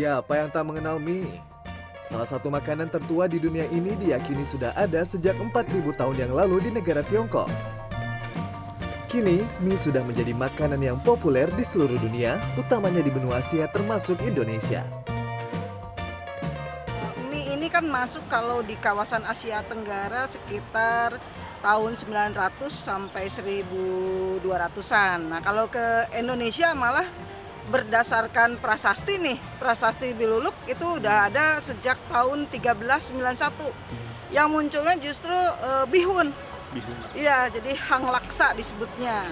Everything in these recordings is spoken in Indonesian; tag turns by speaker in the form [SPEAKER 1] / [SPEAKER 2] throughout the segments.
[SPEAKER 1] Siapa yang tak mengenal mie? Salah satu makanan tertua di dunia ini diyakini sudah ada sejak 4000 tahun yang lalu di negara Tiongkok. Kini, mie sudah menjadi makanan yang populer di seluruh dunia, utamanya di benua Asia termasuk Indonesia.
[SPEAKER 2] Mie ini kan masuk kalau di kawasan Asia Tenggara sekitar tahun 900 sampai 1200-an. Nah, kalau ke Indonesia malah berdasarkan prasasti nih, prasasti Biluluk itu udah ada sejak tahun 1391. Yang munculnya justru eh, bihun.
[SPEAKER 3] Bihun.
[SPEAKER 2] Iya, jadi hang laksa disebutnya.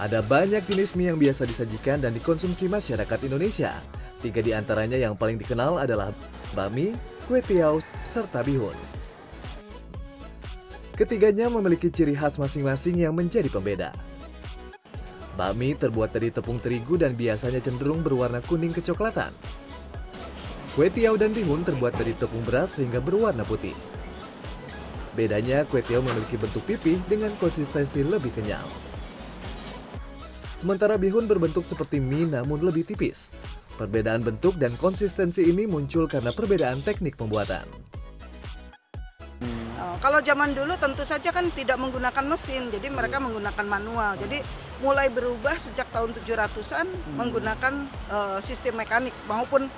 [SPEAKER 1] Ada banyak jenis mie yang biasa disajikan dan dikonsumsi masyarakat Indonesia. Tiga di antaranya yang paling dikenal adalah bakmi, kue tiaw, serta bihun. Ketiganya memiliki ciri khas masing-masing yang menjadi pembeda. Bakmi terbuat dari tepung terigu dan biasanya cenderung berwarna kuning kecoklatan. Kue tiaw dan bihun terbuat dari tepung beras sehingga berwarna putih. Bedanya, kue tiaw memiliki bentuk pipih dengan konsistensi lebih kenyal. Sementara bihun berbentuk seperti mie namun lebih tipis. Perbedaan bentuk dan konsistensi ini muncul karena perbedaan teknik pembuatan.
[SPEAKER 2] Oh, kalau zaman dulu tentu saja kan tidak menggunakan mesin, jadi mereka menggunakan manual. Jadi mulai berubah sejak tahun 700-an menggunakan eh, sistem mekanik maupun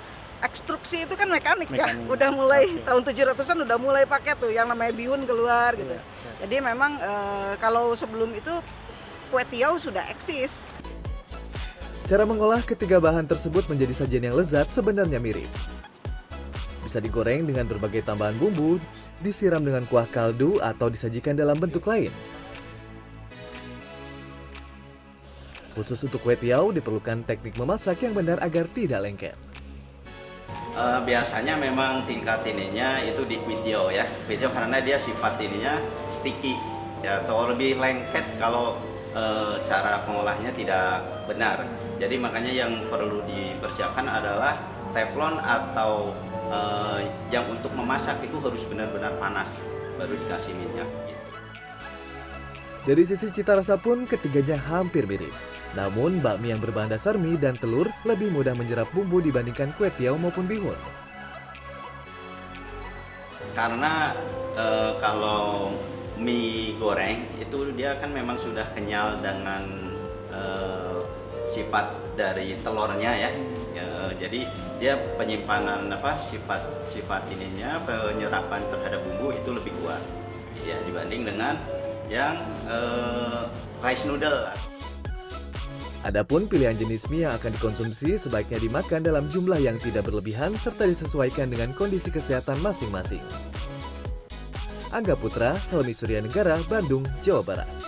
[SPEAKER 2] ekstruksi itu kan mekanik, ya.
[SPEAKER 3] Mekanik.
[SPEAKER 2] Udah mulai
[SPEAKER 3] Oke.
[SPEAKER 2] tahun 700-an udah mulai pakai tuh yang namanya bihun keluar gitu.
[SPEAKER 3] Iya, iya.
[SPEAKER 2] Jadi memang eh, kalau sebelum itu kue tiaw sudah eksis.
[SPEAKER 1] Cara mengolah ketiga bahan tersebut menjadi sajian yang lezat sebenarnya mirip. Bisa digoreng dengan berbagai tambahan bumbu, disiram dengan kuah kaldu atau disajikan dalam bentuk lain. Khusus untuk kue tiaw diperlukan teknik memasak yang benar agar tidak lengket.
[SPEAKER 4] Eh, biasanya memang tingkat ininya itu di kuitio ya kuitio karena dia sifat ininya sticky ya atau lebih lengket kalau eh, cara pengolahnya tidak benar jadi makanya yang perlu dipersiapkan adalah teflon atau eh, yang untuk memasak itu harus benar-benar panas baru dikasih minyak gitu.
[SPEAKER 1] Dari sisi cita rasa pun ketiganya hampir mirip. Namun bakmi yang berbahan dasar mie dan telur lebih mudah menyerap bumbu dibandingkan kue tiaw maupun bihun.
[SPEAKER 4] karena eh, kalau mie goreng itu dia kan memang sudah kenyal dengan eh, sifat dari telurnya ya. Ya, jadi dia penyimpanan apa sifat sifat ininya penyerapan terhadap bumbu itu lebih kuat ya dibanding dengan yang eh, rice noodle.
[SPEAKER 1] Adapun pilihan jenis mie yang akan dikonsumsi sebaiknya dimakan dalam jumlah yang tidak berlebihan serta disesuaikan dengan kondisi kesehatan masing-masing. Angga Putra, Helmi Surya Negara, Bandung, Jawa Barat.